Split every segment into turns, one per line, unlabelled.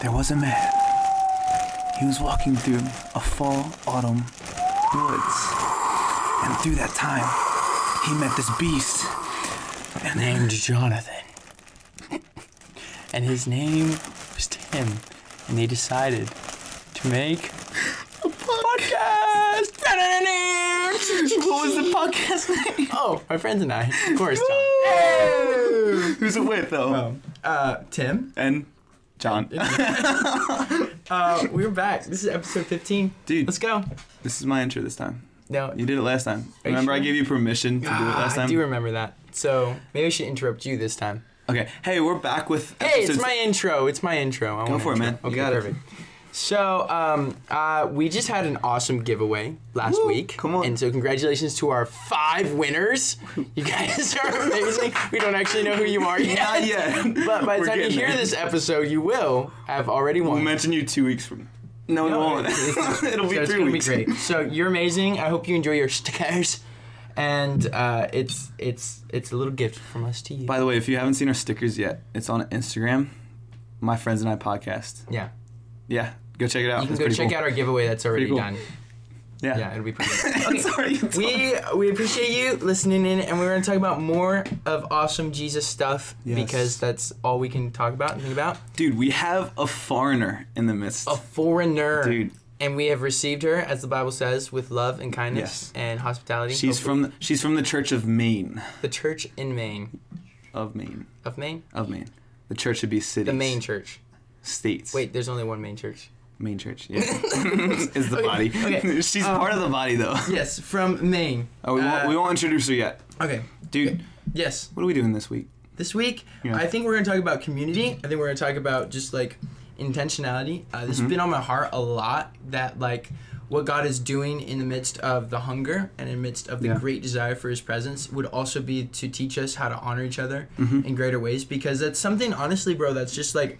There was a man. He was walking through a fall autumn woods. And through that time, he met this beast. And
named Jonathan. and his name was Tim. And they decided to make a podcast.
what was the podcast name?
Oh, my friends and I, of course, John.
Who's it with though?
Uh, Tim.
and John.
Uh, we're back. This is episode 15.
Dude.
Let's go.
this is my intro this time.
No,
You did it last time.
Are you
Remember I gave you permission to do it
Ah,
last
I do remember that. So maybe I should interrupt you this time.
okay. Hey, we're back with
Hey, it's my intro. It's my intro. I
Go
want
for it,
intro.
man. You
Okay,
got it.
So, um, uh, we just had an awesome giveaway last
Woo,
week.
come on.
And so, congratulations to our five winners. You guys are amazing. We don't actually know who you are yet.
Not yet.
But by the
We're
time you hear
there.
this episode, you will have already won.
We'll mention you two weeks from. No,
No,
won't. It'll be
so
three weeks.
be great. So you're amazing. I hope you enjoy your stickers, and uh, it's it's it's a little gift from us to you.
By the way, if you haven't seen our stickers yet, it's on Instagram. My friends and I podcast.
yeah,
Yeah, go check it out.
you can
It's
go check
cool.
out our giveaway that's already
cool.
done.
Yeah.
Yeah, it'll be pretty.
Already done.
we we appreciate you listening in, and we're going to talk about more of awesome Jesus stuff
Yes.
because that's all we can talk about and think about.
Dude, we have a foreigner in the midst.
A foreigner,
Dude.
and we have received her, as the Bible says, with love and kindness
Yes.
and hospitality.
She's
Hopefully-
from she's from the Church of Maine.
the church in Maine
Of Maine.
of Maine,
Of Maine. The church should be cities.
the main church.
states.
Wait, there's only one main church.
Main church. Yeah. is the body.
okay.
She's
Um,
part of the body though.
Yes, from Maine.
Oh, we, won't,
Uh,
we won't introduce her yet.
Okay.
Dude,
Yes.
what are we doing this week?
This week,
Yeah.
I think we're going to talk about community. I think we're going to talk about just like intentionality. Uh, this has been on my heart a lot that like what God is doing in the midst of the hunger and in the midst of the
Yeah.
great desire for his presence would also be to teach us how to honor each other
Mm-hmm.
in greater ways because that's something honestly bro that's just like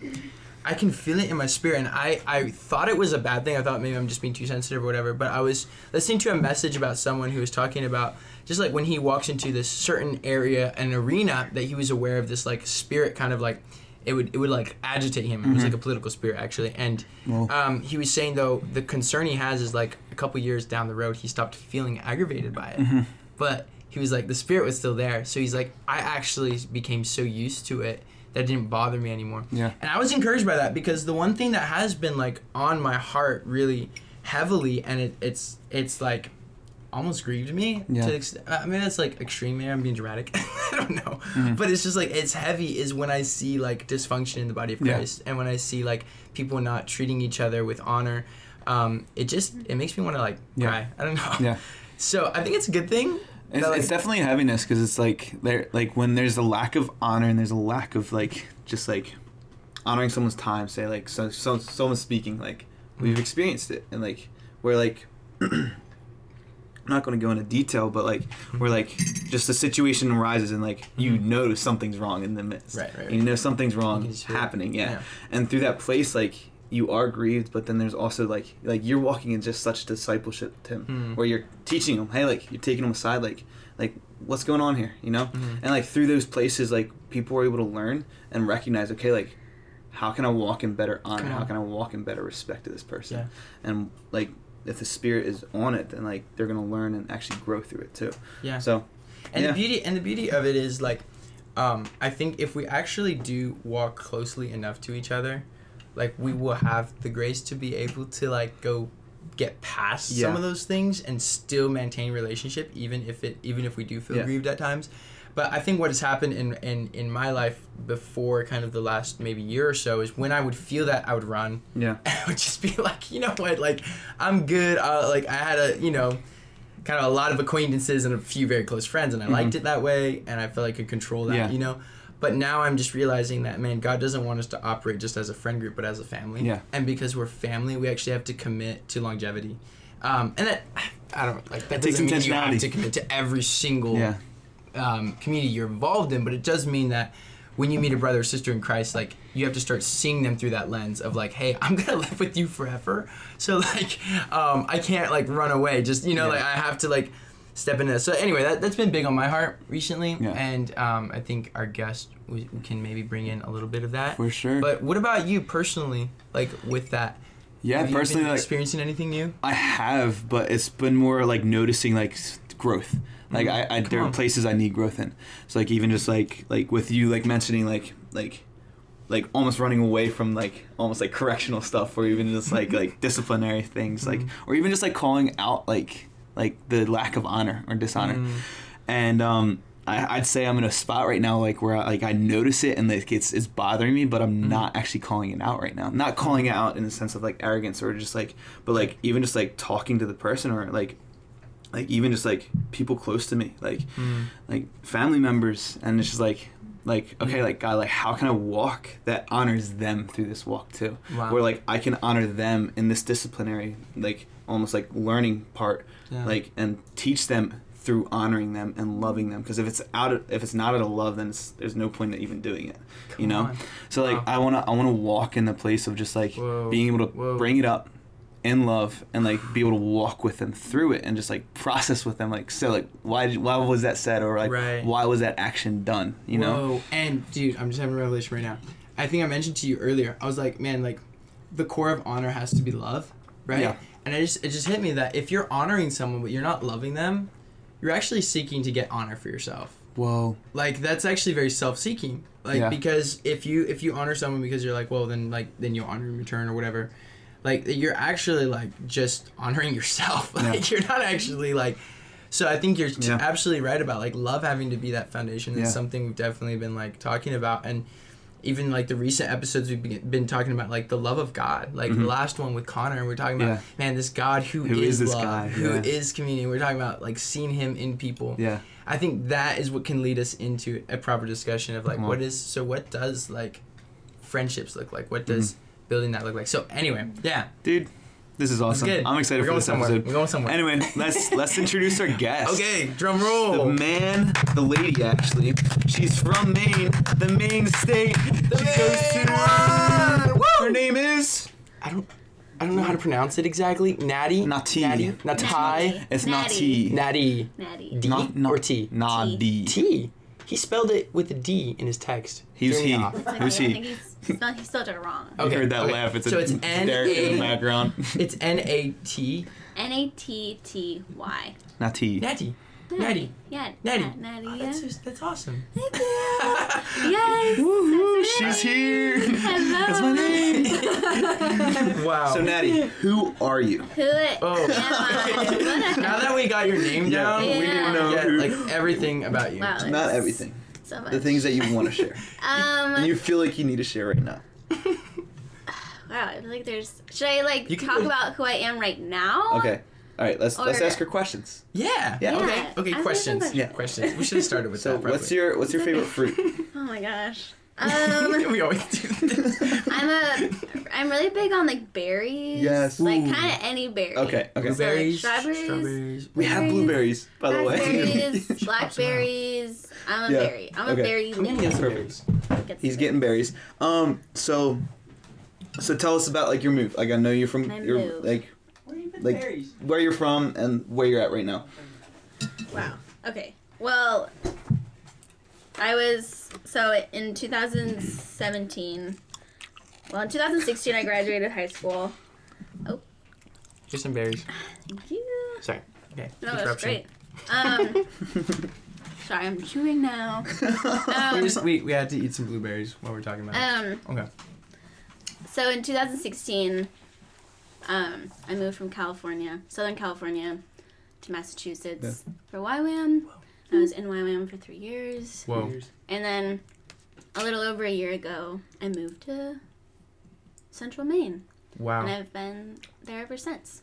I can feel it in my spirit and I, I thought it was a bad thing. I thought maybe I'm just being too sensitive or whatever, but I was listening to a message about someone who was talking about just like when he walks into this certain area, an arena, that he was aware of this like spirit kind of like it would it would like agitate him. It was like a political spirit actually. And um, he was saying though the concern he has is like a couple years down the road he stopped feeling aggravated by it. But he was like the spirit was still there. So he's like I actually became so used to it that didn't bother me anymore.
Yeah.
And I was encouraged by that because the one thing that has been like on my heart really heavily and it, it's it's like almost grieved me
Yeah.
to the ex- I mean that's like extreme maybe I'm being dramatic I don't know
Mm-hmm.
but it's just like it's heavy is when I see like dysfunction in the body of
Yeah.
Christ and when I see like people not treating each other with honor um it just it makes me want to like
Yeah.
cry I don't know
Yeah.
so I think it's a good thing
It's,
like,
it's definitely a heaviness because it's like there, like when there's a lack of honor and there's a lack of like just like honoring someone's time. Say like so, so someone's speaking like we've experienced it and like we're like. I'm not going to go into detail, but like we're like just a situation arises and like you know something's wrong in the midst.
Mm-hmm. Right, right,
And you know something's wrong
You can just feel it.
happening. Yeah.
Yeah.
And through that place, like you are grieved, but then there's also like like you're walking in just such discipleship, Tim,
Mm.
where you're teaching them, hey, like you're taking them aside, like like what's going on here, you know?
Mhm.
And like through those places, like people are able to learn and recognize, okay, like how can I walk in better honor? How can I walk in better respect to this person?
Yeah.
And like if the spirit is on it, then like they're gonna learn and actually grow through it too.
yeah
So
And
Yeah.
the beauty and the beauty of it is like, um, I think if we actually do walk closely enough to each other, like we will have the grace to be able to like go get past some of those things and still maintain relationship even if it even if we do feel
Yeah.
grieved at times. But I think what has happened in, in, in my life before kind of the last maybe year or so is when I would feel that I would run
yeah.
I would just be like, you know what, like I'm good. Uh, like I had a, you know, kind of a lot of acquaintances and a few very close friends, and I liked it that way, and I felt like I could control that,
Mm-hmm. Yeah.
you know. But now I'm just realizing that man, God doesn't want us to operate just as a friend group, but as a family.
Yeah.
And because we're family, we actually have to commit to longevity. Um, and that I don't like that
takes
doesn't mean you have
intentionality.
to commit to every single
Yeah.
um, community you're involved in, but it does mean that when you meet a brother or sister in Christ, like you have to start seeing them through that lens of like, hey, I'm gonna live with you forever. So like, um, I can't like run away. Just you know,
Yeah.
like I have to like step into that. So anyway, that that's been big on my heart recently,
Yeah.
and um, I think our guest we, we can maybe bring in a little bit of that.
For sure.
But what about you personally? Like with that,
yeah,
have you
personally, like
experiencing anything new?
I have, but it's been more like noticing like growth. Like I, I there are places I need growth in. So like even just like like with you like mentioning like like like almost running away from like almost like correctional stuff or even just like like disciplinary things like or even just like calling out like like the lack of honor or dishonor.
Mm.
And um I, I'd say I'm in a spot right now like where I, like I notice it and like it's it's bothering me, but I'm not actually calling it out right now. Not calling it out in the sense of like arrogance or just like, but like even just like talking to the person or like like even just like people close to me like
Mm.
like family members and it's just like like okay like god like how can i walk that honors them through this walk too
Wow.
where like i can honor them in this disciplinary like almost like learning part
Yeah.
like and teach them through honoring them and loving them because if it's out of if it's not out of love then it's, there's no point in even doing it you know
on.
so like
Wow.
i want to i want to walk in the place of just like
Whoa.
being able to
Whoa.
bring it up in love and like be able to walk with them through it and just like process with them like so like why did, why was that said or like
Right.
why was that action done you know
Whoa. And dude, I'm just having a revelation right now. I think I mentioned to you earlier. I was like, man, like the core of honor has to be love, right?
Yeah.
And I just it just hit me that if you're honoring someone but you're not loving them, you're actually seeking to get honor for yourself.
whoa
Like that's actually very self-seeking. Like
Yeah.
because if you if you honor someone because you're like, well, then like then you'll honor in return or whatever. Like you're actually like just honoring yourself. Like you're not actually like. So I think you're
Yeah.
absolutely right about like love having to be that foundation.
Yeah.
something we've definitely been like talking about and. Even like the recent episodes we've been, talking about, like the love of God, like the last one with Connor, and we're talking about
Mm-hmm. Yeah.
man, this God who,
Who
is
is
love,
guy?
who
Yeah.
is community. We're talking about like seeing Him in people.
yeah
I think that is what can lead us into a proper discussion of like what is so what does like friendships look like? What does
Mm-hmm.
building that look like? So anyway, yeah,
dude this is awesome
good.
i'm excited
We're
for this
somewhere.
episode
We're going somewhere.
anyway let's let's introduce our guest
okay, drum roll.
the man the lady actually she's from maine the maine state she
Maine
goes
one!
to
Woo!
her name is
I don't I don't know how to pronounce it exactly. Natty.
Nati.
Natty. Natai.
it's not
Natty.
T.
Natty.
Natty.
D
Not, not
or T.
Nadi.
T. He spelled it with a D in his text.
He's
Threw me
he.
off.
It's okay,
Who's
I
he?
think he's, he's not, he spelled it wrong.
You
Okay,
heard that
okay.
laugh. It's
So
a
it's
Derek in the background.
It's N A T.
N A T T Y.
Not T.
Natty. Natty.
Yeah.
Natty.
yeah, Natty.
Oh, that's, just, that's awesome.
Thank you. yes.
Woohoo!
that's
She's
it.
here.
Hello.
That's my name.
wow.
So Natty, who are you?
Who it
Oh.
am I?
now that we got your name down,
we
we
didn't
didn't
know
know
who-
like everything about you.
Wow.
Not everything.
So much.
The things that you want to share.
Um.
And you feel like you need to share right now.
wow. I feel like there's. Should I like
You
talk
go-
about who I am right now?
Okay. All right. Let's let's ask her questions.
Yeah.
Yeah.
Okay.
Yeah.
Okay.
Ask
Questions.
me
Yeah.
Questions. We should have started with
So
that.
what's your what's your favorite fruit?
Oh my gosh. Um.
we always do this.
I'm a. I'm really big on like berries.
Yes.
Like kind of any berry.
Okay. Okay.
Blueberries.
strawberries.
Strawberries.
We have blueberries, by the way.
Raspberries, blackberries. I'm a
Yeah,
berry. I'm a berry.
I'm get some
Perfect.
berries.
Get
He's
some
getting berries. Um. So. So tell us about like your move. Like I know you're from
My
your
move.
like
Where you been
Like-
berries?
where you're from and where you're at right now.
Wow. Okay. Well, I was so in 2017. Well, in 2016, I graduated high school. Oh.
Here's some berries.
Thank you.
Sorry. Okay.
No, that's great. Um, sorry, I'm chewing now.
We
Um,
just we, we had to eat some blueberries while we're talking about it.
um,
Okay.
so in 2016, um, I moved from California, Southern California, to Massachusetts for YWAM. I was in YWAM for three years.
Whoa.
And then a little over a year ago, I moved to Central Maine.
Wow.
And I've been there ever since.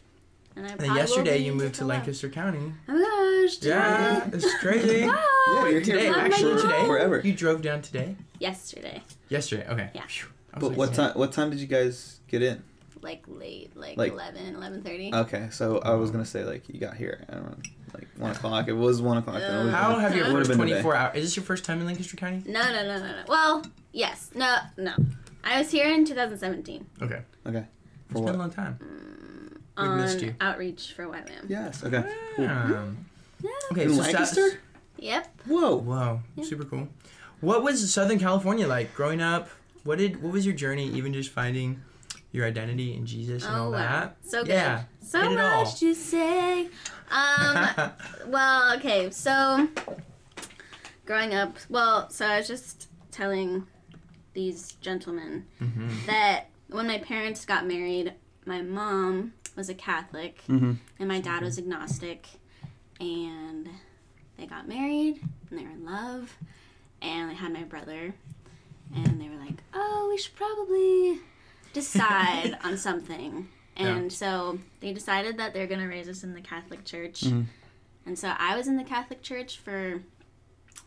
And I
And
probably
then
will
yesterday you moved to
for a while.
Lancaster County.
Oh my gosh.
Yeah,
today.
it's crazy.
Yeah, you're here
Today,
for
actually today.
forever.
You drove down today.
Yesterday.
Yesterday. Okay.
Yeah.
Phew. I was
But what time? What time did you guys get in?
Like late, like,
Like-
11, 11.30.
Okay, so I was gonna say like you got here around like one o'clock. It was one o'clock. then. It would've
How have your
It
been
24 hours? Is this your first time in Lancaster County?
no, no, no, no, no. Well, yes. No, no. I was here in 2017
Okay.
Okay.
It's
For
been a long time.
mm,
We've
on
missed you.
outreach for YWAM.
Yes. Okay. Cool.
Um, Okay,
In
so Sa-
Lancaster?
Yep.
Whoa.
Wow,
Yeah.
super cool. What was Southern California like growing up? What did what was your journey, even just finding your identity in Jesus and all
Oh wow.
that?
So good.
Yeah,
So
all.
much to say. Um. well, okay. So growing up, well, so I was just telling these gentlemen
hmm
that when my parents got married, my mom was a Catholic
Mm-hmm.
and my dad was agnostic, and they got married and they were in love, and they had my brother, and they were like, "Oh, we should probably decide on something." And so they decided that they're gonna raise us in the Catholic Church,
Mhm.
and so I was in the Catholic Church for,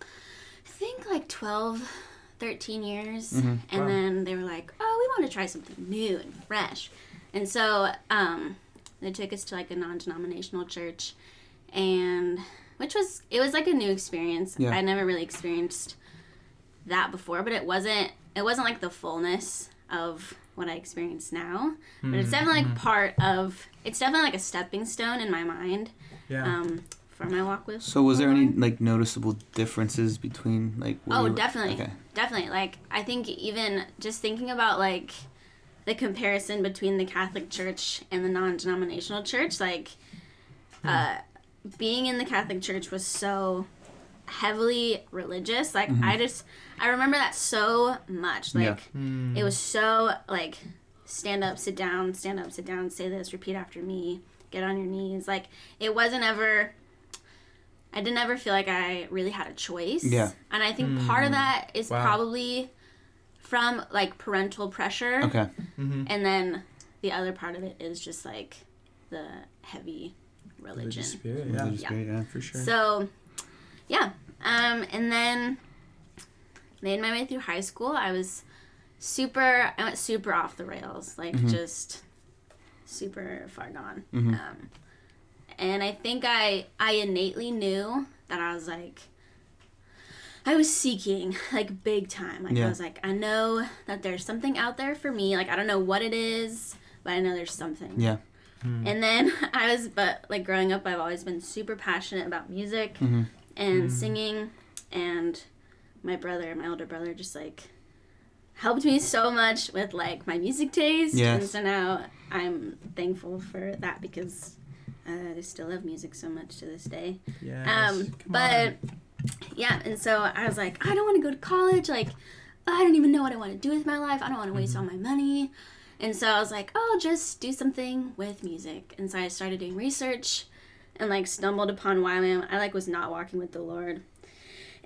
I think like 12, 13 years,
Mhm.
and
Wow.
then they were like, "Oh, we want to try something new and fresh," and so um, they took us to like a non-denominational church, and which was it was like a new experience.
Yeah.
I never really experienced that before, but it wasn't it wasn't like the fullness of what I experience now. But it's definitely like part of it's definitely like a stepping stone in my mind
Yeah.
um, for my walk with.
So was there any like noticeable differences between like?
Oh,
you were-
definitely.
Okay.
Definitely. Like I think even just thinking about like the comparison between the Catholic Church and the non-denominational church, like uh, being in the Catholic Church was so heavily religious. Like I just I remember that so much. Like
Yeah.
Mm.
it was so like stand up, sit down, stand up, sit down, say this, repeat after me, get on your knees. Like it wasn't ever I didn't ever feel like I really had a choice.
Yeah.
And I think part of
Mm.
that is
Wow.
probably from like parental pressure.
Okay.
Mhm.
And then the other part of it is just like the heavy religion.
Religious spirit, yeah,
Religious
Yeah.
spirit, yeah.
for sure.
So, yeah. Um, and then made my way through high school. I was super. I went super off the rails, like
Mhm.
just super far gone.
Mhm.
Um, and I think I I innately knew that I was like. I was seeking like big time. Like
Yeah.
I was like, I know that there's something out there for me. Like I don't know what it is, but I know there's something.
Yeah.
Mm.
And then I was, but like growing up, I've always been super passionate about music
Mhm.
And
Mm.
singing. And my brother, my older brother, just like helped me so much with like my music taste.
Yes.
And so now I'm thankful for that because uh, I still love music so much to this day.
Yes.
Um, but
on.
yeah, and so I was like, I don't want to go to college. Like, I don't even know what I want to do with my life. I don't want to waste all my money. And so I was like, oh, I'll just do something with music. And so I started doing research and like stumbled upon YWAM. I like was not walking with the Lord.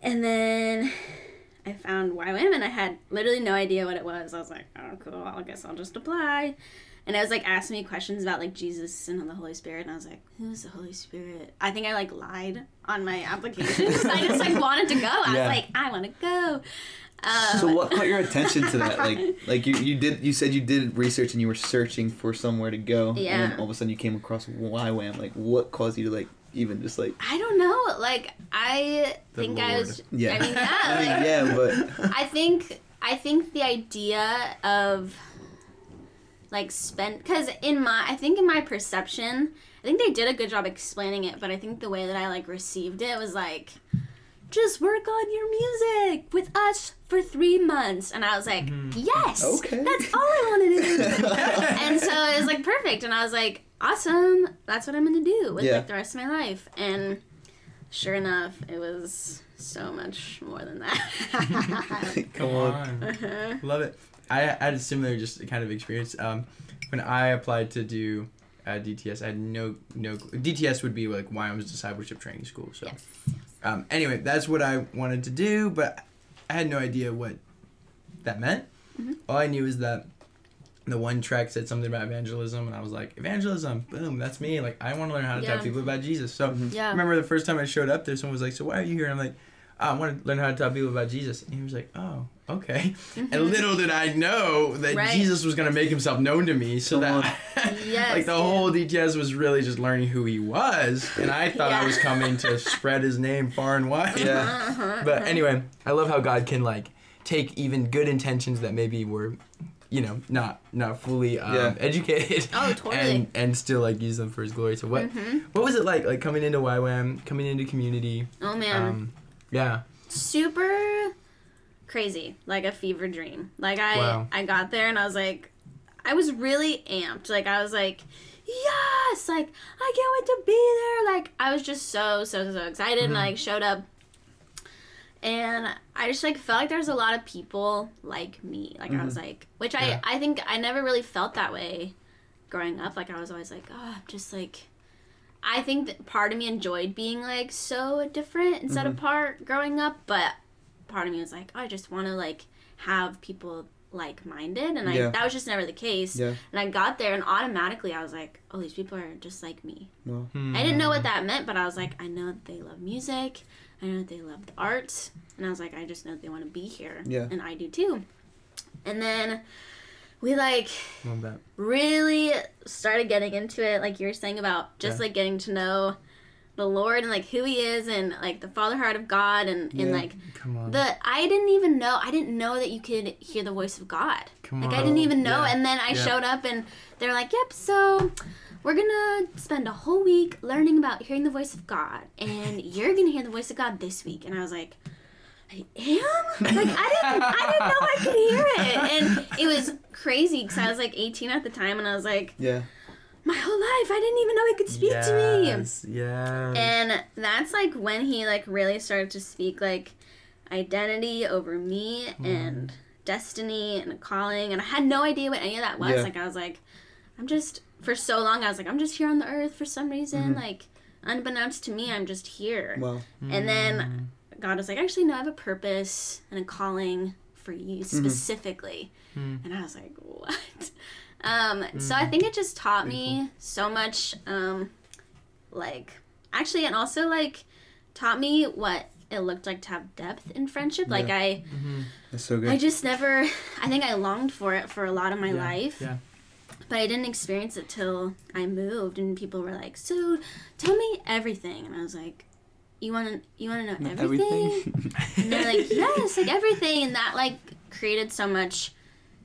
And then I found YWAM and I had literally no idea what it was. I was like, oh, cool. I guess I'll just apply. And I was like asking me questions about like Jesus and the Holy Spirit, and I was like, "Who's the Holy Spirit?" I think I like lied on my application I just like wanted to go. I
Yeah.
was like, "I want to go." Um,
So what caught your attention to that? Like, like you, you did you said you did research and you were searching for somewhere to go. And
Yeah.
then all of a sudden you came across YWAM. Like, what caused you to like even just like?
I don't know. Like I
The
think I was.
Yeah.
I mean, yeah.
I mean,
like,
yeah, but
I think I think the idea of like spent because in my I think in my perception I think they did a good job explaining it, but I think the way that I like received it was like just work on your music with us for three months, and I was like, yes,
Okay.
that's all I want to do. and so it was like perfect, and I was like, awesome, that's what I'm gonna do with
Yeah.
like the rest of my life, and sure enough, it was so much more than that.
Come on. Love it. I had a similar just kind of experience. Um, when I applied to do uh, DTS, I had no no. DTS would be like YWAM's discipleship training school. So,
Yes.
Um, anyway, that's what I wanted to do, but I had no idea what that meant.
Mhm.
All I knew is that the one track said something about evangelism, and I was like, evangelism, boom, that's me. Like, I want to learn how to
Yeah.
tell people about Jesus. So,
Yeah.
I remember the first time I showed up there, someone was like, "So why are you here?" And I'm like, "I want to learn how to tell people about Jesus." And he was like, "Oh, okay." And little did I know that
Mm-hmm. Right.
Jesus was gonna make himself known to me, so
Come
that
Yes,
like the
dude.
whole DTS was really just learning who he was, and I thought I was coming to spread his name far and wide.
Yeah.
Uh-huh.
But anyway, I love how God can like take even good intentions that maybe were you know not not fully um,
Yeah.
educated
Oh, totally.
and and still like use them for his glory so what
Mhm.
what was it like like coming into YWAM coming into community
Oh man,
um yeah
super crazy, like a fever dream. Like I
Wow.
I got there and I was like, I was really amped. Like I was like, yes, like I can't wait to be there. Like I was just so so so excited and
Mhm.
like showed up. And I just like felt like there was a lot of people like me. Like I was like, which
Yeah.
I I think I never really felt that way growing up. Like I was always like, oh, I'm just like. I think that part of me enjoyed being like so different and set apart growing up, but part of me was like, oh, I just want to like have people like minded, and I
Yeah.
that was just never the case.
Yeah.
And I got there, and automatically I was like, oh, these people are just like me.
Well, hmm.
I didn't know what that meant, but I was like, I know that they love music. I know that they love the arts. And I was like, I just know that they want to be here.
Yeah.
And I do too. And then we like really started getting into it, like you were saying about just
Yeah.
like getting to know the Lord and like who He is and like the Father heart of God and, and
Yeah.
like
come on
the I didn't even know I didn't know that you could hear the voice of God.
come
Like
on
I didn't even know,
Yeah.
and then I
Yeah.
showed up, and they're like, "Yep, so we're gonna spend a whole week learning about hearing the voice of God, and you're gonna hear the voice of God this week." And I was like, "I am? Like I didn't, I didn't know I could hear it." And it was crazy because I was like 18 at the time, and I was like,
yeah.
"My whole life, I didn't even know He could speak to me."
yes, Yeah.
And that's like when he like really started to speak like identity over me mm-hmm. and destiny and a calling and I had no idea what any of that was.
Yeah.
Like I was like I'm just for so long I was like I'm just here on the earth for some reason mm-hmm. like unbeknownst to me I'm just here.
Well,
And then mm-hmm. God was like actually no I have a purpose and a calling for you specifically.
Mm.
And I was like what? Um so I think it just taught me so much um like actually and also like taught me what it looked like to have depth in friendship like
Yeah.
i
Mhm.
that's so good.
i just never i think i longed for it for a lot of my
Yeah,
life
yeah.
but i didn't experience it till i moved and people were like so tell me everything and i was like you want to you want to know everything, and they're like yes like everything and that like created so much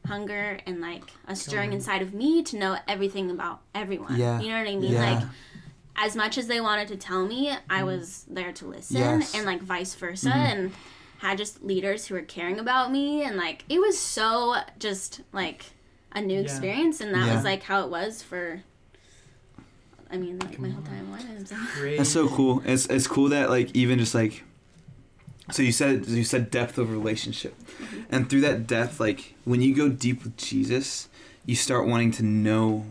hunger and like a stirring inside of me to know everything about everyone
Yeah.
you know what i mean
Yeah.
like as much as they wanted to tell me i mm. was there to listen
Yes.
and like vice versa mm-hmm. and had just leaders who were caring about me and like it was so just like a new
Yeah.
experience and that
Yeah.
was like how it was for i mean like my whole time when so.
Great.
That's so cool. It's it's cool that like even just like so you said you said depth of relationship. And through that depth like when you go deep with Jesus, you start wanting to know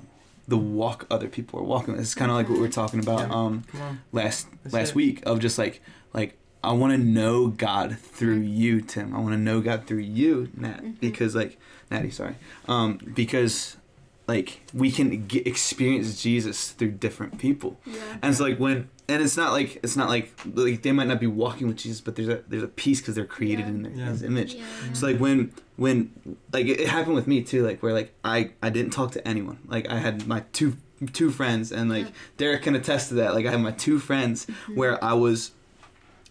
the walk other people are walking. It's kind of like what we we're talking about
Yeah.
um last
That's
last
it.
week of just like like I want to know God through you, Tim. I want to know God through you, Nat, because like Natty, sorry, um, because like we can get, experience Jesus through different people, and it's like when and it's not like it's not like like they might not be walking with Jesus, but there's a there's a peace because they're created
Yeah.
in their,
Yeah.
His image.
yeah
So like when when like it, it happened with me too, like where like I I didn't talk to anyone. Like I had my two two friends, and like Derek can attest to that. Like I had my two friends mm-hmm. where I was,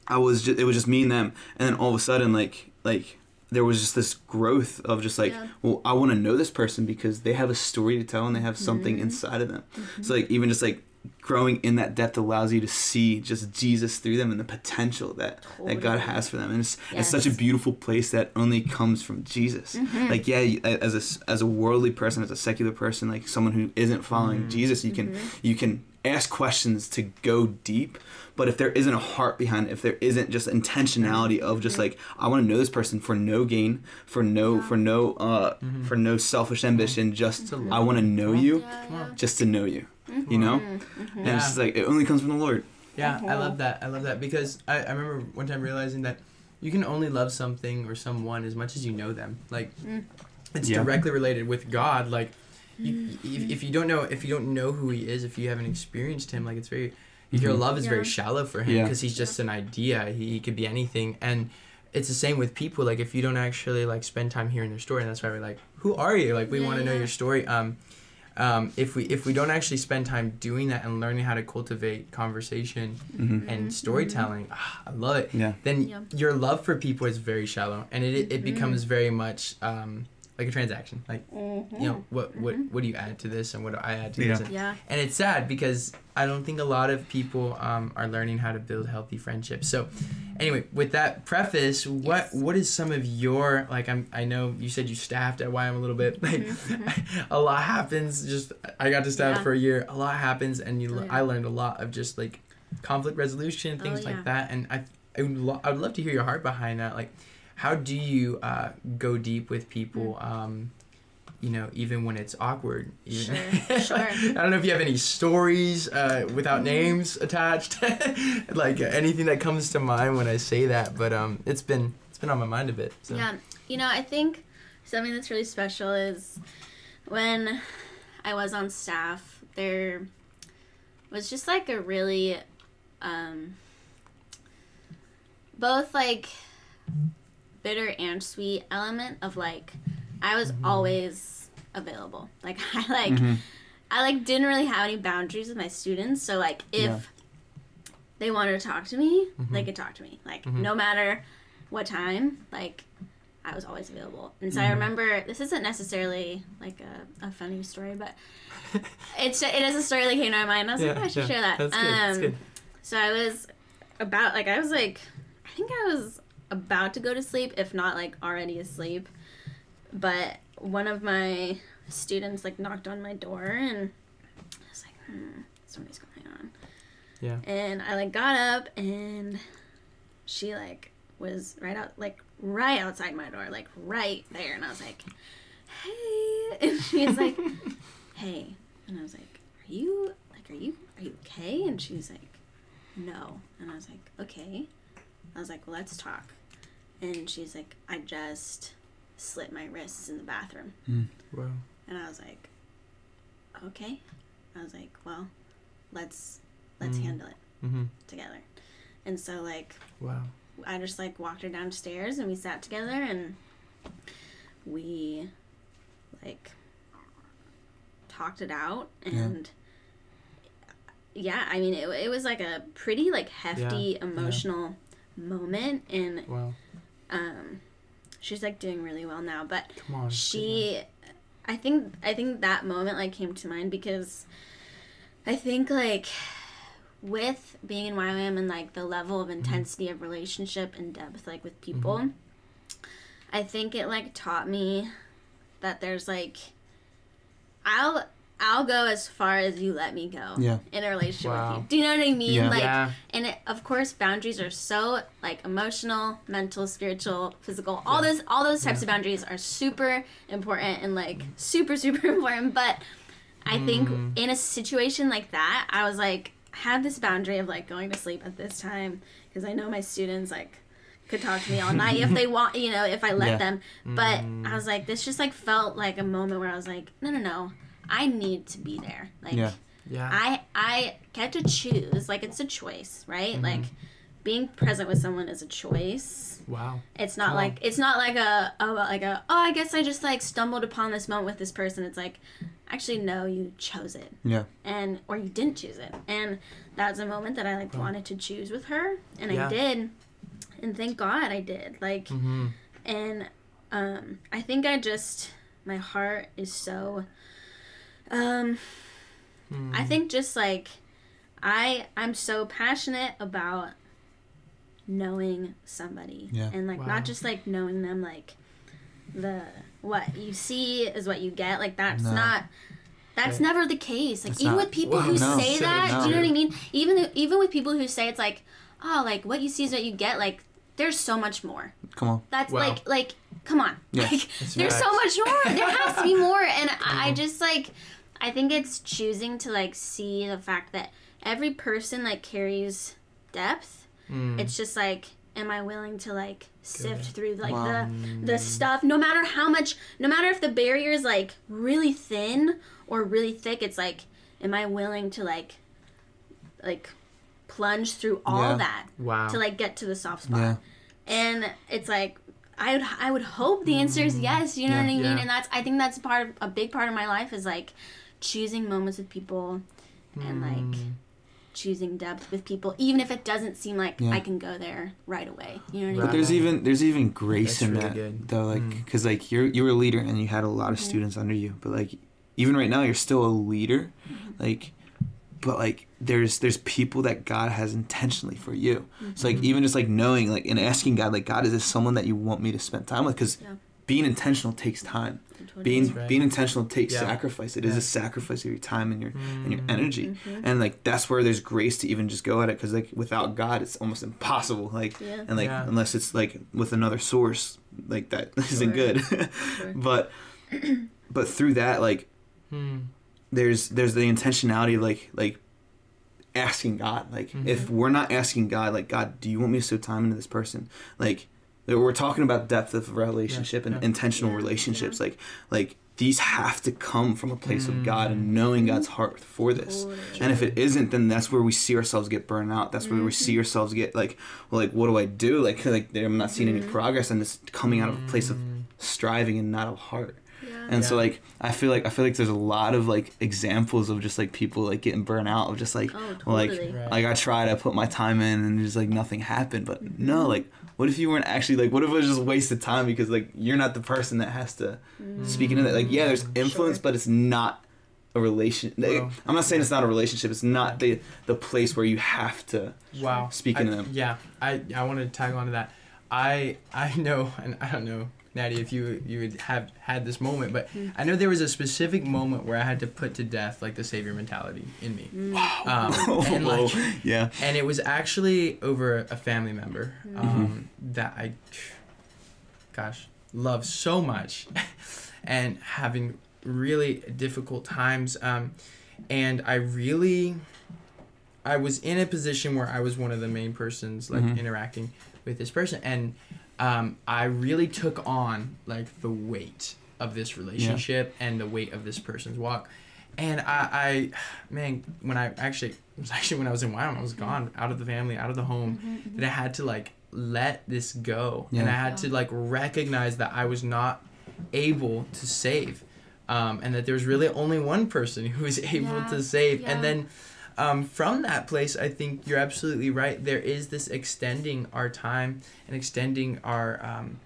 I was just it was just me and them, and then all of a sudden like like there was just this growth of just like
Yeah.
well I want to know this person because they have a story to tell and they have something mm-hmm. inside of them. So mm-hmm. like even just like growing in that depth allows you to see just Jesus through them and the potential that that God has for them. And it's, it's such a beautiful place that only comes from Jesus. Mm-hmm. Like yeah, as a as a worldly person, as a secular person, like someone who isn't following Jesus, you can you can ask questions to go deep. But if there isn't a heart behind it, if there isn't just intentionality of just like I want to know this person for no gain, for no for no uh mm-hmm. for no selfish ambition, just
To
I want to know you,
yeah, yeah.
just to know you. Mm-hmm. You know? Mm-hmm. And it's just like it only comes from the Lord.
Yeah, I love that. I love that because I, I remember one time realizing that you can only love something or someone as much as you know them. Like mm. it's
Yeah.
directly related with God. Like you, if, if you don't know if you don't know who He is, if you haven't experienced Him, like it's very your
Mhm.
love is very shallow for Him
Yeah.
because He's just an idea. He, he could be anything and. It's the same with people. Like if you don't actually like spend time hearing their story, and that's why we're like, "Who are you?" Like we
Yeah,
want to know your story. Um, um, if we if we don't actually spend time doing that and learning how to cultivate conversation
hmm
and storytelling, ah, I love it.
Yeah.
Then
Yeah.
your love for people is very shallow, and it it becomes very much um, like a transaction. Like
Mm-hmm.
you know what what what do you add to this and what do I add to this? And,
Yeah.
and it's sad because I don't think a lot of people um, are learning how to build healthy friendships. So anyway, with that preface, what
Yes.
what is some of your like I'm I know you said you staffed at YWAM a little bit. Like
Mhm,
a lot happens. Just I got to staff
Yeah.
for a year. A lot happens, and you
Oh, yeah.
I learned a lot of just like conflict resolution,
Oh,
things
yeah.
like that. And I I would, lo- I would love to hear your heart behind that. Like, how do you uh, go deep with people?
Mm.
Um, you know, even when it's awkward. Even
Sure, sure.
I don't know if you have any stories uh, without
Mhm.
names attached, like uh, anything that comes to mind when I say that. But um, it's been it's been on my mind a bit. So.
Yeah, you know, I think something that's really special is when I was on staff, there was just like a really, um, both like bitter and sweet element of like, I was always available. Like, I like,
Mhm.
I like didn't really have any boundaries with my students. So like if
Yeah.
they wanted to talk to me, they
Mhm.
could talk to me. Like
Mhm.
no matter what time, like I was always available. And so I
Mhm.
remember this isn't necessarily like a, a funny story, but it's it is a story that came to my mind. I was like, oh, I should share that.
That's good. That's
Um,
good.
So I was about like I was like I think I was about to go to sleep, if not like already asleep. But one of my students like knocked on my door and I was like, hmm, something's going on.
Yeah.
And I like got up and she like was right out like right outside my door, like right there, and I was like, Hey and she's like, Hey and I was like, Are you like are you are you okay? And she was like, No and I was like, Okay. I was like, Well let's talk and she's like, I just slit my wrists in the bathroom
Wow.
and I was like, Okay. I was like, Well, let's let's
Mm.
handle it
Mm-hmm.
together. And so like
Wow.
I just like walked her downstairs and we sat together and we like talked it out and yeah, I mean it, it was like a pretty like hefty emotional moment and
Wow.
Um she's like doing really well now but
on.
she i think i think that moment like came to mind because i think like with being in YWAM and like the level of intensity of relationship and depth like with people i think it like taught me that there's like i'll i'll go as far as you let me go
Yeah.
in a relationship
Wow.
with you do you know what i mean
Yeah.
like
yeah.
and it, of course boundaries are so like emotional mental spiritual physical all those all those types of boundaries are super important and like super super important but i think
Mm.
in a situation like that i was like I had this boundary of like going to sleep at this time because i know my students like could talk to me all night if they want you know if i let
Yeah.
them but
Mm.
i was like this just like felt like a moment where i was like no no no i need to be there like
Yeah.
Yeah.
I I get to choose. Like it's a choice, right?
Mhm.
Like being present with someone is a choice.
wow.
It's not
Cool.
like it's not like a oh like a oh I guess I just like stumbled upon this moment with this person. It's like actually no, you chose it.
Yeah.
And or you didn't choose it. And that's a moment that I like
Wow.
wanted to choose with her and
Yeah.
I did. And thank God I did. Like
Mm-hmm.
and um I think I just my heart is so um
Mm-hmm.
I think just like I I'm so passionate about knowing somebody
Yeah.
and like
Wow.
not just like knowing them like the what you see is what you get like that's
No.
not that's
Right.
never the case like
It's
even
not.
with people
Wow,
who
no.
say
So
that do you know what I mean even even with people who say it's like oh like what you see is what you get like there's so much more
Come on.
that's
Wow.
like like come on
Yeah.
like
That's
there's so much more there has to be more and
Mm-hmm.
I, I just like i think it's choosing to like see the fact that every person like carries depth
Mm.
it's just like am i willing to like sift through like
Wow.
the the stuff no matter how much no matter if the barrier is like really thin or really thick it's like am i willing to like like plunge through all
Yeah.
that
wow.
to like get to the soft spot
Yeah.
and it's like I would I would hope the answer is yes. You know
Yeah.
what I mean?
Yeah.
And that's I think that's part of, a big part of my life is like choosing moments with people and like
Mm.
choosing depth with people, even if it doesn't seem like
Yeah.
I can go there right away. You know what I mean?
But there's even there's even grace
That's
in
really
that
good.
though, like
Mm.
because like you're you were a leader and you had a lot of
Mhm.
students under you, but like even right now you're still a leader,
Mm-hmm.
like, but like there's there's people that God has intentionally for you. So like
Mhm.
even just like knowing like and asking God like God is this someone that you want me to spend time with because
Yeah.
being intentional takes time.
Totally.
Being
right.
being intentional takes
Yeah.
sacrifice. It is
Yeah.
a sacrifice of your time and your and your
Mm.
energy.
Mhm.
And like that's where there's grace to even just go at it because like without God it's almost impossible. Like
Yeah.
and like
Yeah.
unless it's like with another source like that isn't
Sure.
good
Sure.
but but through that like
Mm.
there's there's the intentionality of like like asking god like
Mhm.
if we're not asking god like god do you want me to sow time into this person like we're talking about depth of relationship and
yeah.
intentional
Yeah,
relationships like like these have to come from a place of god and
Mm.
knowing god's heart for this
Totally.
and if it isn't, then that's where we see ourselves get burned out. That's where we see ourselves get like, well, like what do I do? Like, like I'm not seeing any
Mhm.
progress, and it's coming out of a place of
Mm.
striving and not of heart.
Yeah.
And so like I feel like I feel like there's a lot of like examples of just like people like getting burnt out of just like
oh,
well, like.
Right.
like I tried, I put my time in, and just like nothing happened. But
Mm-hmm.
no, like what if you weren't actually like what if it was just wasted time because like you're not the person that has to
Mm-hmm.
speak into that. Like yeah, there's influence,
Sure.
but it's not a relation. like,
Well,
I'm not saying it's not a relationship. It's not the the place where you have to.
Wow.
Speaking
I-
them.
Yeah, I I want to tag on to that. I I know, and I don't know, Natty, if you you would have had this moment, but
Mm.
I know there was a specific moment where I had to put to death like the savior mentality in me,
Mm.
um, and like,
yeah.
and it was actually over a family member um, that I, gosh, love so much, and having really difficult times. Um, and I really, I was in a position where I was one of the main persons like
Mhm.
interacting with this person, and um, I really took on like the weight of this relationship and the weight of this person's walk. And I, I, man, when I actually, it was actually when I was in Wyoming, I was gone out of the family, out of the home,
Mm-hmm,
that I had to like let this go. And I had to like recognize that I was not able to save. Um, and that there was really only one person who was able
Yeah.
to save.
Yeah.
And then um, from that place, I think you're absolutely right. There is this extending our time and extending our, um,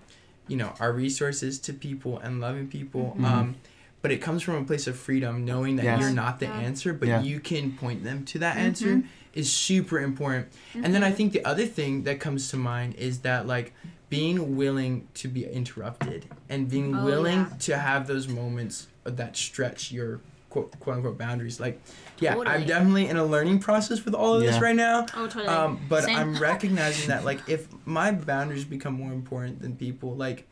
you know, our resources to people and loving people.
Mhm.
Um, but it comes from a place of freedom, knowing that
Yes.
you're not the
Yeah.
answer, but
Yeah.
you can point them to that
Mhm.
answer is super important. And then I
Mhm.
think the other thing that comes to mind is that like being willing to be interrupted and being
Oh,
willing
yeah.
to have those moments that stretch your quote, quote unquote boundaries. Like, yeah, I'm definitely in a learning process with all of this right now.
Oh, totally.
Um, but
Same.
I'm recognizing that like if my boundaries become more important than people, like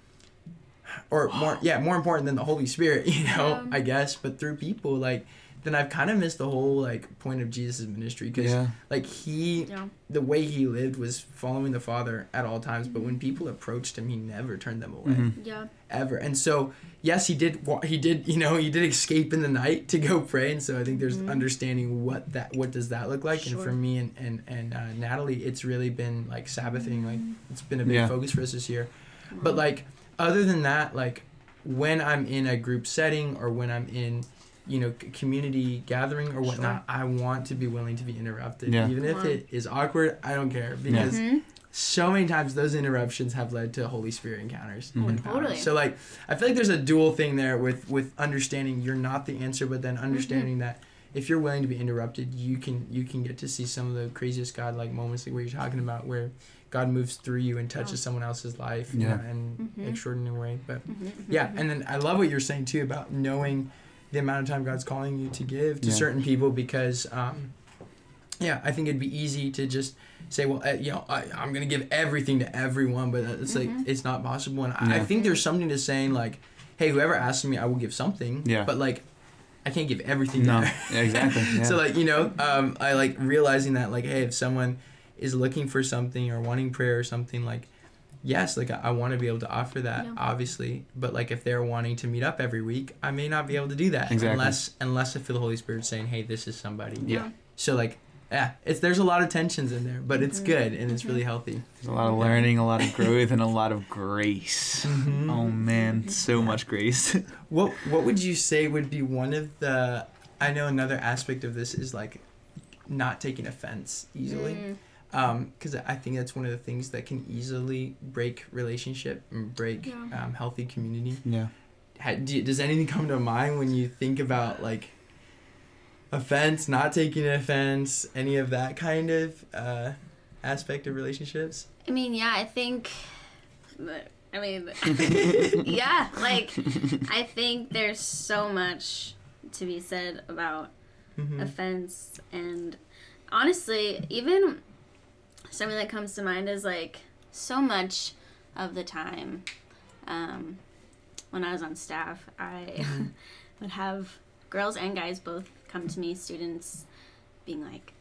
or more yeah, more important than the Holy Spirit, you know,
Um,
I guess, but through people, like then I've kind of missed the whole like point of Jesus' ministry because
Yeah.
like he
yeah.
the way he lived was following the Father at all times, but when people approached him, he never turned them away
Mhm.
Yeah.
ever. And so, yes, he did. wa- He did. You know, he did escape in the night to go pray. And so, I think there's
Mhm.
understanding what that what does that look like. And for me and and and uh, Natalie, it's really been like Sabbathing. Like it's been a big
Yeah.
focus for us this year. But like other than that, like when I'm in a group setting or when I'm in you know community gathering or whatnot i want to be willing to be interrupted
Yeah.
even if
Wow.
it is awkward i don't care because
Mhm.
so many times those interruptions have led to Holy Spirit encounters.
Mhm.
and.
Totally.
So like I feel like there's a dual thing there with with understanding you're not the answer, but then understanding that if you're willing to be interrupted, you can you can get to see some of the craziest God like moments like where you're talking about where God moves through you and touches
Yeah.
someone else's life you
Yeah.
know, in
Mhm.
extraordinary way. But
Mhm, mhm,
yeah, and then I love what you're saying too about knowing the amount of time God's calling you to give to
Yeah.
certain people because, um, yeah, I think it'd be easy to just say, well, uh, you know, I, I'm gonna give everything to everyone, but it's like
Mhm.
it's not possible. And I, I think there's something to saying like, hey, whoever asks me, I will give something.
Yeah.
But like, I can't give everything.
No.
there.
Yeah, exactly. Yeah.
so like you know, um, I like realizing that like, hey, if someone is looking for something or wanting prayer or something like yes like i, I want to be able to offer that
Yeah.
obviously but like if they're wanting to meet up every week i may not be able to do that
Exactly.
unless unless i feel the holy spirit saying hey this is somebody
Yeah.
so like yeah it's there's a lot of tensions in there but it's
Mhm.
good and it's
Mhm.
really healthy
There's a lot of learning, a lot of growth, and a lot of grace.
Mhm.
Oh man, so much grace.
what what would you say would be one of the i know another aspect of this is like not taking offense easily.
Mm,
because I think that's one of the things that can easily break relationship and break
Yeah.
um, healthy community.
Yeah.
Ha- do, does anything come to mind when you think about like offense, not taking offense, any of that kind of uh, aspect of relationships?
I mean, yeah, I think. I mean, yeah, like I think there's so much to be said about
Mm-hmm.
offense and honestly even something that comes to mind is like so much of the time um, when i was on staff i
Mm-hmm.
would have girls and guys both come to me students being like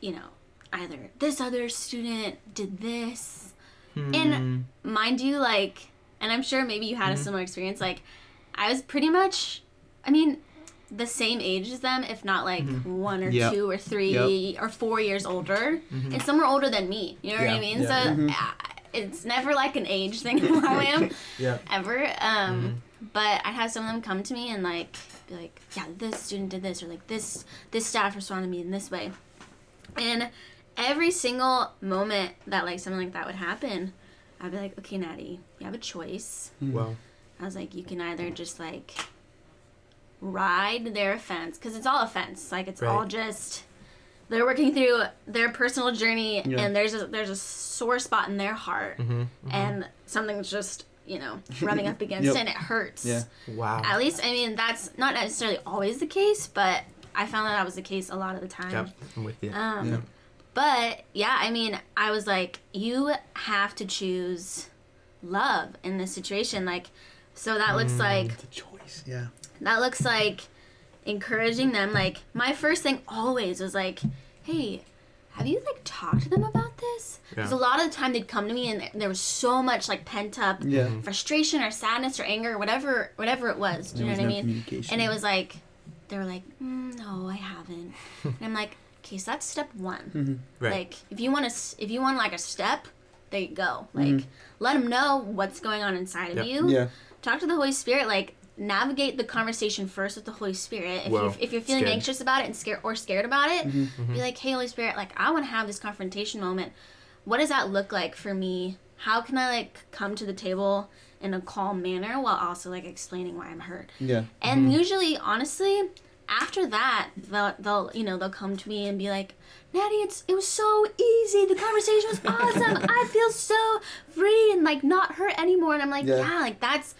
you know either this other student did this
Mm-hmm.
mind you like and i'm sure maybe you had
Mm-hmm.
a similar experience like i was pretty much i mean the same age as them if not like
Mm-hmm.
one or
Yep.
two or 3 or four years older and some are older than me you know what i
Mm-hmm.
Mean
yeah.
so
Mhm.
uh, it's never like an age thing who i am
yeah.
ever um
Mm-hmm.
but i'd have some of them come to me and like be like yeah this student did this or like this this staff responded to me in this way and every single moment that like something like that would happen i'd be like okay natty you have a choice
Well.
i was like you can either just like ride their offense because it's all offense like it's all just they're working through their personal journey
Yeah.
and there's a there's a sore spot in their heart
Mm-hmm.
and something's just you know rubbing up against
Yep.
it and it hurts
Yeah.
Wow.
at least i mean that's not necessarily always the case but i found that that was the case a lot of the time
Yep. I'm with you.
um,
Yeah.
but yeah i mean i was like you have to choose love in this situation like so that looks like
The choice. Yeah.
That looks like encouraging them like my first thing always was like hey have you like talked to them about this because
Yeah.
a lot of the time they'd come to me and there was so much like pent up
Yeah.
frustration or sadness or anger or whatever whatever it was do you
There
know
was
what i mean and it was like they were like mm, no i haven't and i'm like okay so that's step one
Mhm.
right.
like if you want to if you want like a step there you go like
Mhm.
let them know what's going on inside of you
Yeah.
talk to the holy spirit like navigate the conversation first with the holy spirit if,
Whoa,
you're, if you're feeling
scared.
anxious about it and scared or scared about it
Mm-hmm.
be like hey holy spirit like i want to have this confrontation moment what does that look like for me how can i like come to the table in a calm manner while also like explaining why i'm hurt
Yeah.
and usually, honestly, after that, they'll, they'll you know they'll come to me and be like, Natty, it's it was so easy. The conversation was awesome. I feel so free and like not hurt anymore. And I'm like,
Yeah.
yeah, like that's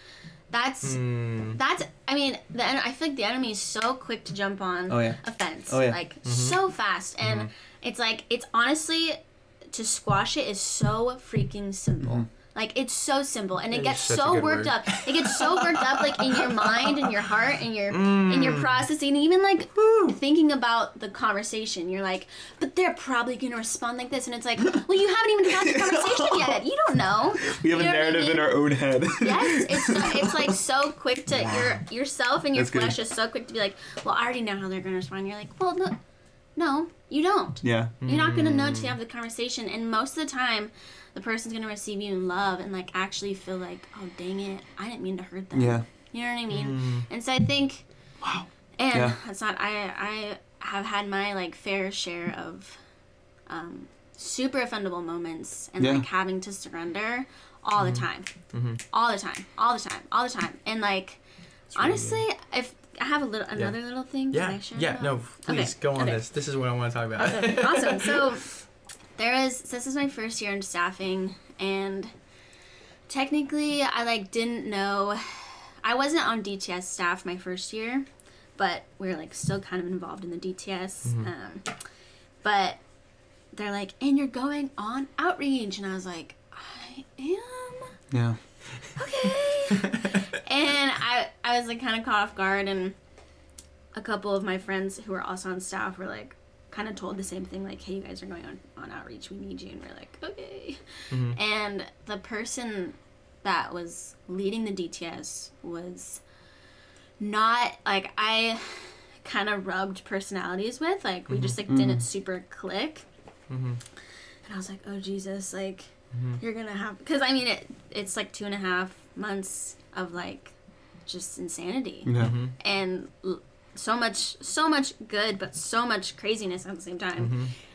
that's
Mm.
that's. I mean, the I feel like the enemy is so quick to jump on
Oh, yeah.
offense,
Oh, yeah.
like mm-hmm. so fast, and mm-hmm. it's like it's honestly to squash it is so freaking simple. Mm-hmm. Like it's so simple, and it
is
gets so worked
word.
up. It gets so worked up, like in your mind and your heart and your
Mm.
in your processing, even like thinking about the conversation. You're like, but they're probably gonna respond like this, and it's like, well, you haven't even had the conversation yet. You don't know.
We have
You
a
what I
narrative in our own head.
Yes, it's so, it's like so quick to your yourself and your
That's good.
flesh is so quick to be like, well, I already know how they're gonna respond. You're like, well, no, no, you don't.
yeah.
You're not gonna know
Mm.
till you have the conversation, and most of the time, the person's gonna receive you in love and like actually feel like, oh dang it, I didn't mean to hurt them.
Yeah.
You know what I mean?
Mm.
And so I think,
Wow.
and
Yeah.
that's not I I have had my like fair share of, um, super offendable moments and
Yeah.
like having to surrender all the time, mm-hmm. all the time, all the time, all the time, and like
really
honestly, if I have a little another little thing, can I
Yeah.
share
Yeah.
about?
No. Please
Okay,
go on
okay.
this. This is what I want to talk about.
Okay, awesome. So there is this is my first year in staffing and technically I like didn't know I wasn't on DTS staff my first year, but we are like still kind of involved in the DTS. Um, but they're like, and you're going on outreach, and I was like, I am
Yeah.
okay. and I I was like kind of caught off guard, and a couple of my friends who were also on staff were like kind of told the same thing, like, "Hey, you guys are going on on outreach. We need you." And we're like, "Okay."
Mhm.
And the person that was leading the DTS was not like I kind of rubbed personalities with. Like we just like didn't super click.
Mhm.
And I was like, "Oh Jesus!" Like
Mhm.
you're gonna have because I mean it. It's like two and a half months of like just insanity
Yeah.
And l- so much, so much good, but so much craziness at the same time.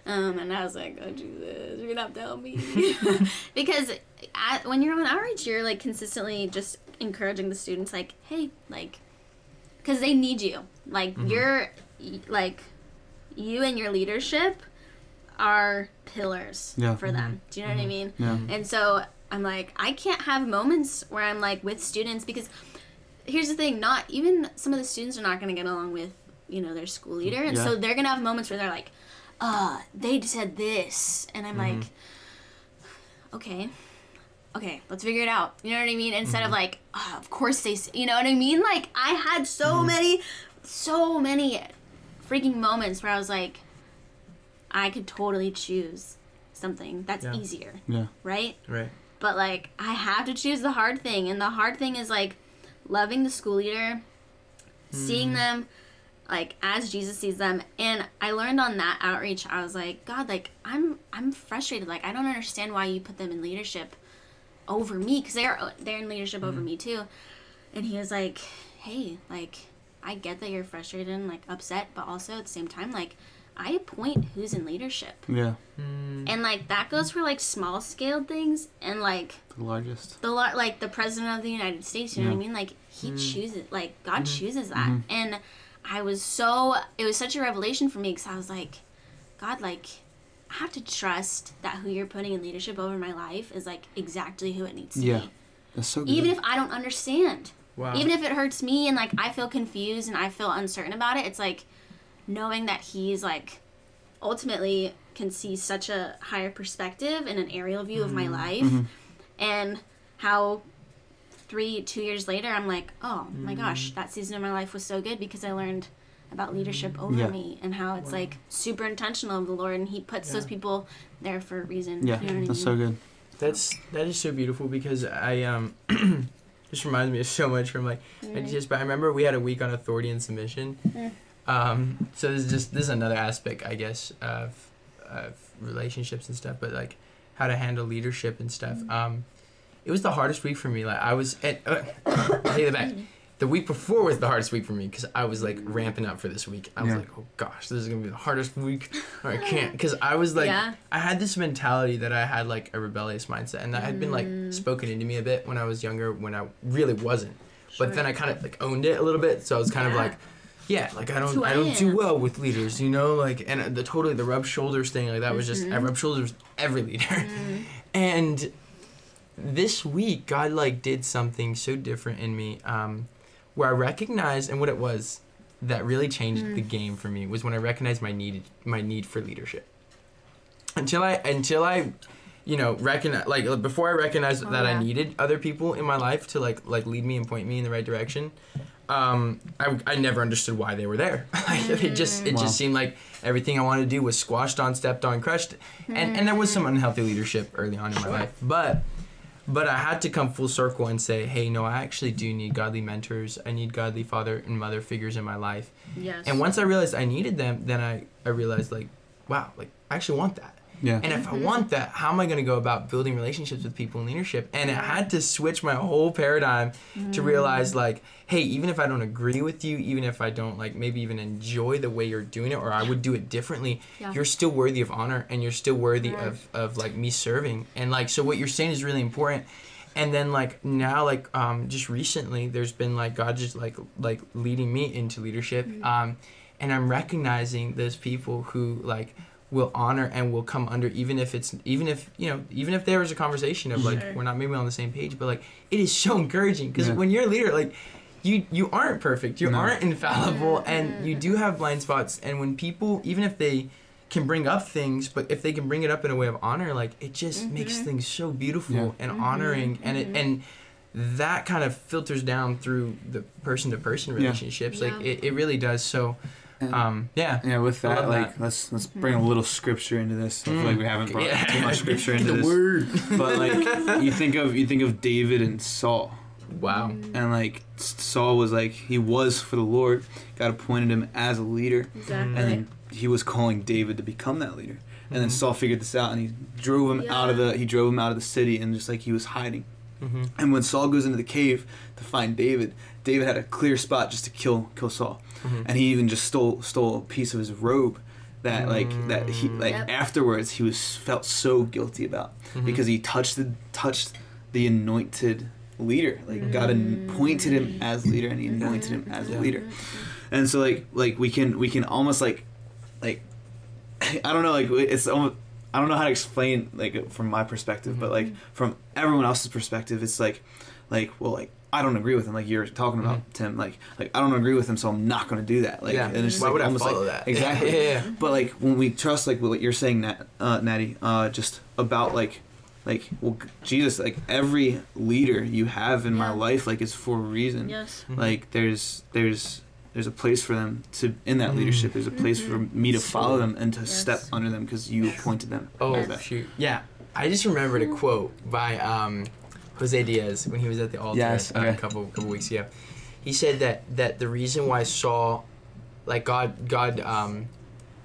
Mhm.
Um, and I was like, oh Jesus, you're gonna have to help me because at, when you're on outreach, you're like consistently just encouraging the students, like, hey, like, because they need you. Like
Mhm.
you're like you and your leadership are pillars
Yeah.
for them. Do you know what I mean?
Yeah.
And so I'm like, I can't have moments where I'm like with students because here's the thing, not even some of the students are not gonna get along with, you know, their school leader. And so they're gonna have moments where they're like, uh, they said this and I'm mm-hmm. like, Okay. Okay, let's figure it out. You know what I mean? Instead of mm-hmm. like, oh, of course they, you know what I mean? Like I had so mm-hmm. many, so many freaking moments where I was like, I could totally choose something that's
Yeah.
easier,
Yeah.
right?
Right.
But like I have to choose the hard thing, and the hard thing is like loving the school leader, seeing hmm. them like as Jesus sees them. And I learned on that outreach, I was like, God, like I'm I'm frustrated. Like I don't understand why you put them in leadership over me because they're they're in leadership over hmm. me too. And he was like, Hey, like I get that you're frustrated and like upset, but also at the same time, like I appoint who's in leadership.
Yeah.
Mm,
And like that goes for like small scale things and like
The largest.
the lot like the president of the United States, you know what I mean? Like he chooses like God
Mm-hmm.
chooses that. And I was so it was such a revelation for me cuz I was like God like I have to trust that who you're putting in leadership over my life is like exactly who it needs to be.
Yeah.
be.
That's so good.
Even if I don't understand.
wow.
Even if it hurts me and like I feel confused and I feel uncertain about it, it's like knowing that he's like ultimately can see such a higher perspective and an aerial view of my life and how three two years later i'm like oh my gosh that season of my life was so good because i learned about leadership over
Yeah.
me and how it's like super intentional of the lord and he puts those people there for a reason
yeah,
you know
that's
I
so good.
That's that is so beautiful because I um just reminds me of so much from like
Mm.
I just but I remember we had a week on authority and submission. Um, so this is just this is another aspect I guess of of relationships and stuff, but like how to handle leadership and stuff.
Mm.
Um, it was the hardest week for me. Like I was at uh, I take it back. The week before was the hardest week for me because I was like ramping up for this week. I was
Yeah.
like, oh gosh, this is gonna be the hardest week. Or I can't because I was like,
Yeah.
I had this mentality that I had like a rebellious mindset, and that had been like
Mm.
spoken into me a bit when I was younger, when I really wasn't. But then I kind of like owned it a little bit, so I was kind of like, yeah, like I don't, I
I
don't do well with leaders, you know, like and the totally the rub shoulders thing, like that was just I
Mhm.
rub shoulders every leader,
Mm.
and this week God like did something so different in me, um, where I recognized and what it was that really changed
Mm.
the game for me was when I recognized my need my need for leadership. Until I until I, you know, recognize like before I recognized
Oh,
that I needed other people in my life to like like lead me and point me in the right direction. Um, I, I never understood why they were there. Like, it just it
Wow.
just seemed like everything I wanted to do was squashed on, stepped on, crushed, and and there was some unhealthy leadership early on in my life, but but I had to come full circle and say, hey, no, I actually do need godly mentors. I need godly father and mother figures in my life.
yes
And once I realized I needed them, then I, I realized like, wow, like I actually want that.
Yeah.
And if I want that, how am I going to go about building relationships with people in leadership? And I had to switch my whole paradigm to realize like, hey, even if I don't agree with you, even if I don't like maybe even enjoy the way you're doing it, or I would do it differently,
Yeah.
you're still worthy of honor and you're still worthy
Right.
of, of like me serving. And like, so what you're saying is really important. And then like now, like um, just recently, there's been like God just like like leading me into leadership, um, and I'm recognizing those people who like will honor and will come under even if it's even if you know even if there was a conversation of like
Sure.
we're not maybe on the same page but like it is so encouraging because
Yeah.
when you're a leader like you you aren't perfect you
No.
aren't infallible and you do have blind spots and when people even if they can bring up things but if they can bring it up in a way of honor like it just mm-hmm. makes things so beautiful
Yeah.
and mm-hmm. honoring and it mm-hmm. and that kind of filters down through the person to person
Yeah.
relationships like
Yeah.
it, it really does so
And-
um yeah
Yeah, with that, like
that.
let's let's bring a little scripture into this. I feel like we haven't brought
Yeah.
too much scripture into
the
this.
word
But like you think of you think of David and Saul,
wow
and like Saul was like he was for the Lord. God appointed him as a leader,
exactly
and then he was calling David to become that leader. And then
Mhm.
Saul figured this out, and he drove him out of the he drove him out of the city, and just like he was hiding,
Mhm.
And when Saul goes into the cave to find David, David had a clear spot just to kill kill Saul,
Mhm.
and he even just stole stole a piece of his robe that like that he like
Yep.
afterwards he was felt so guilty about
Mhm.
because he touched the touched the anointed leader like God anointed him as leader and he anointed him as a leader and so like like we can we can almost like like I don't know like it's almost I don't know how to explain like from my perspective but like from everyone else's perspective it's like like well like I don't agree with him like you're talking about Tim like like I don't agree with him so I'm not going to do that like
Yeah.
and it's just,
Why
like,
would I
almost
follow
like,
that?
exactly
Yeah, yeah, yeah.
but like when we trust like what you're saying Nat, uh, Natty uh, just about like like well Jesus like every leader you have in my life like is for a reason
Yes.
Mhm.
like there's there's there's a place for them to in that
Mm.
leadership there's a place for me to follow them and to
Yes.
step under them because you appointed them
Oh
Yes.
shoot! Yeah, I just remembered a quote by um, Jose Diaz when he was at the altar
Yes,
uh, a couple couple weeks ago. He said that that the reason why Saul, like God God um,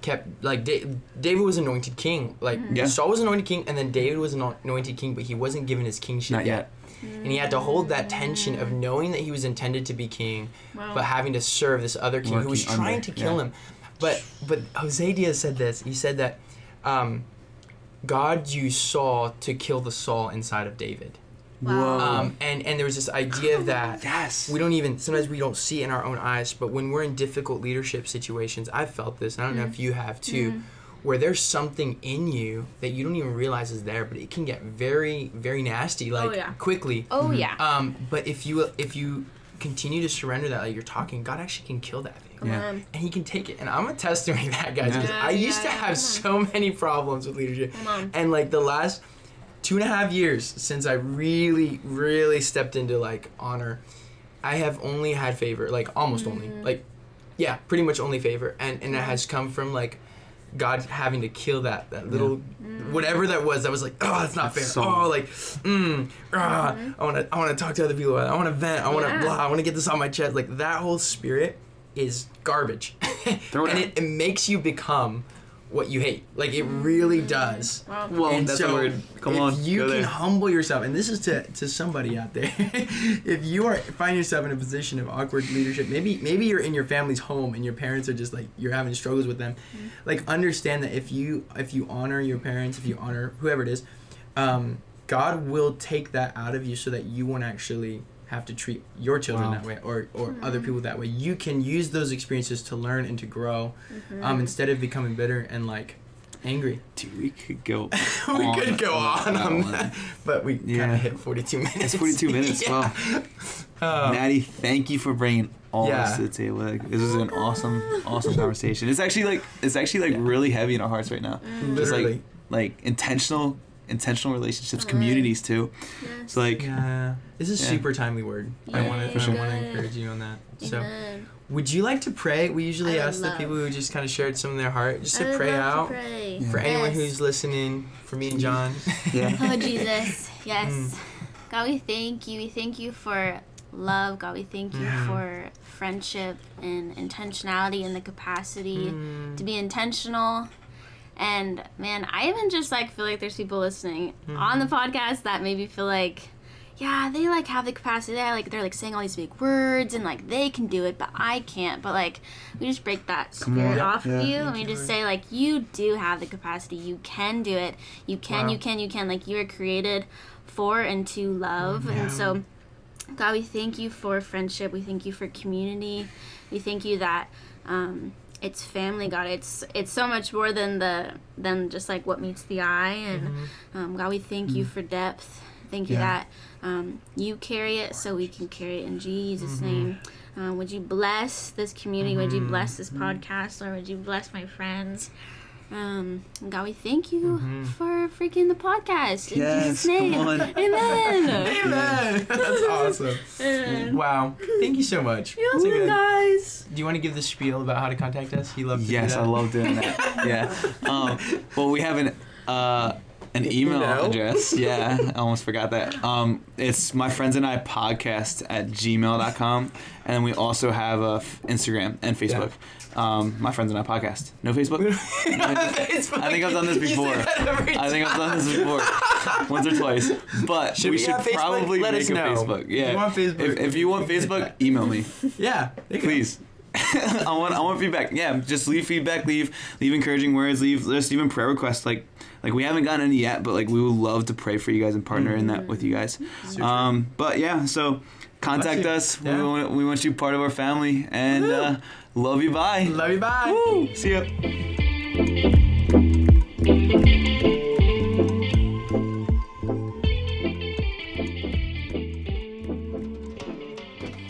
kept like da- David was anointed king. Like
Yeah.
Saul was anointed king, and then David was ano- anointed king, but he wasn't given his kingship
Not yet.
And he had to hold that tension of knowing that he was intended to be king,
Wow.
but having to serve this other king who was
Working
trying
under,
to kill
yeah.
him. But but Jose Diaz said this. He said that um, God used Saul to kill the Saul inside of David.
Wow.
Um, and and there was this idea that
yes
we don't even sometimes we don't see it in our own eyes, but when we're in difficult leadership situations, I've felt this. And I don't know if you have too. Where there's something in you that you don't even realize is there, but it can get very, very nasty, like
yeah.
quickly.
oh yeah.
Um, but if you if you continue to surrender that, like you're talking, God actually can kill that thing,
Come
yeah.
on.
and He can take it. And I'm a testimony of that, guys, because
Yeah.
I
Yeah,
used to have
come
so many problems with leadership,
Come on.
and like the last two and a half years since I really, really stepped into like honor, I have only had favor, like almost only,
Mm.
like yeah, pretty much only favor, and and it has come from like. God having to kill that that little whatever that was that was like oh that's not fair.
So-
oh like mm, ah, I want to I want to talk to other people about it. I want to vent. I want to
Yeah.
blah. I want to get this on my chest. Like that whole spirit is garbage.
Throw it
and
out.
it, it makes you become what you hate like it really does
Wow.
well
and
that's
so
a word come
if
on
you can
there.
humble yourself, and this is to, to somebody out there. if you are find yourself in a position of awkward leadership, maybe maybe you're in your family's home and your parents are just like you're having struggles with them.
Mm-hmm.
Like understand that if you if you honor your parents, if you honor whoever it is, um, God will take that out of you so that you won't actually have to treat your children
Wow.
that way or, or
Mm-hmm.
other people that way. You can use those experiences to learn and to grow
Mm-hmm.
um, instead of becoming bitter and like angry.
Dude, we could go
we
on
could go on
that
on that, but we kind of hit 42 minutes.
It's 42 minutes.
yeah.
Wow.
Um,
Natty, thank you for bringing all
Yeah.
this to the table. Like, this is an awesome, awesome conversation. It's actually like it's actually like really heavy in our hearts right now. Just like like intentional, intentional relationships, communities too.
Yes.
So like
yeah. This is
Yeah.
super timely word. I want to
sure.
I want to encourage you on that. So,
Amen.
would you like to pray? We usually
I
ask the people who just kind of shared some of their heart just to pray
love to
out
pray.
for anyone who's listening. For me and John.
yeah.
Oh Jesus, yes.
Mm.
God, we thank you. We thank you for love. God, we thank you
Mhm.
for friendship and intentionality and the capacity
Mm.
to be intentional. And man, I even just like feel like there's people listening on the podcast that maybe feel like, yeah, they like have the capacity. They like they're like saying all these big words and like they can do it, but I can't. But like we just break that spirit off
Yeah.
of you, and
Thank
we just say like you do have the capacity. You can do it. You can.
Wow.
You can. You can. Like you are created for and to love,
Yeah.
and so. God, we thank you for friendship. We thank you for community. We thank you that um, it's family, God. It's it's so much more than the than just like what meets the eye. And um, God, we thank you for depth. Thank you
Yeah.
that um, you carry it, so we can carry it in Jesus' name. Uh, would you bless this community? Would you bless this podcast? Or would you bless my friends? Um, God, we thank you for freaking the podcast. In
Yes,
Jesus' name.
come on.
Amen.
Amen. That's awesome.
Amen.
Wow. Thank you so much.
You're welcome,
good-
guys.
Do you want to give the spiel about how to contact us? You love to do
Yes,
that.
I love doing that. yeah. Um, well, we have an uh, an email
Email?
address. Yeah, I almost forgot that. Um, it's my friends and I podcast at gmail.com. And we also have a f- Instagram and Facebook. Um, my friends and I podcast. No Facebook?
It's
I think I've done this before. I think I've done this before, once or twice. But
Should
we,
we
should
Facebook?
probably
Let
make a
know.
Facebook.
If
Yeah.
you want Facebook,
If, if you want Facebook, email me,
Yeah. you
please. I want I want feedback. Yeah, just leave feedback. Leave leave encouraging words. Leave just even prayer requests. Like like we haven't gotten any yet, but like we would love to pray for you guys and partner mm-hmm. in that with you guys.
Mm-hmm.
Um, but yeah, so contact us.
Yeah.
We, want, we want you part of our family and uh, love you. Bye.
Love you. Bye. Woo.
See ya.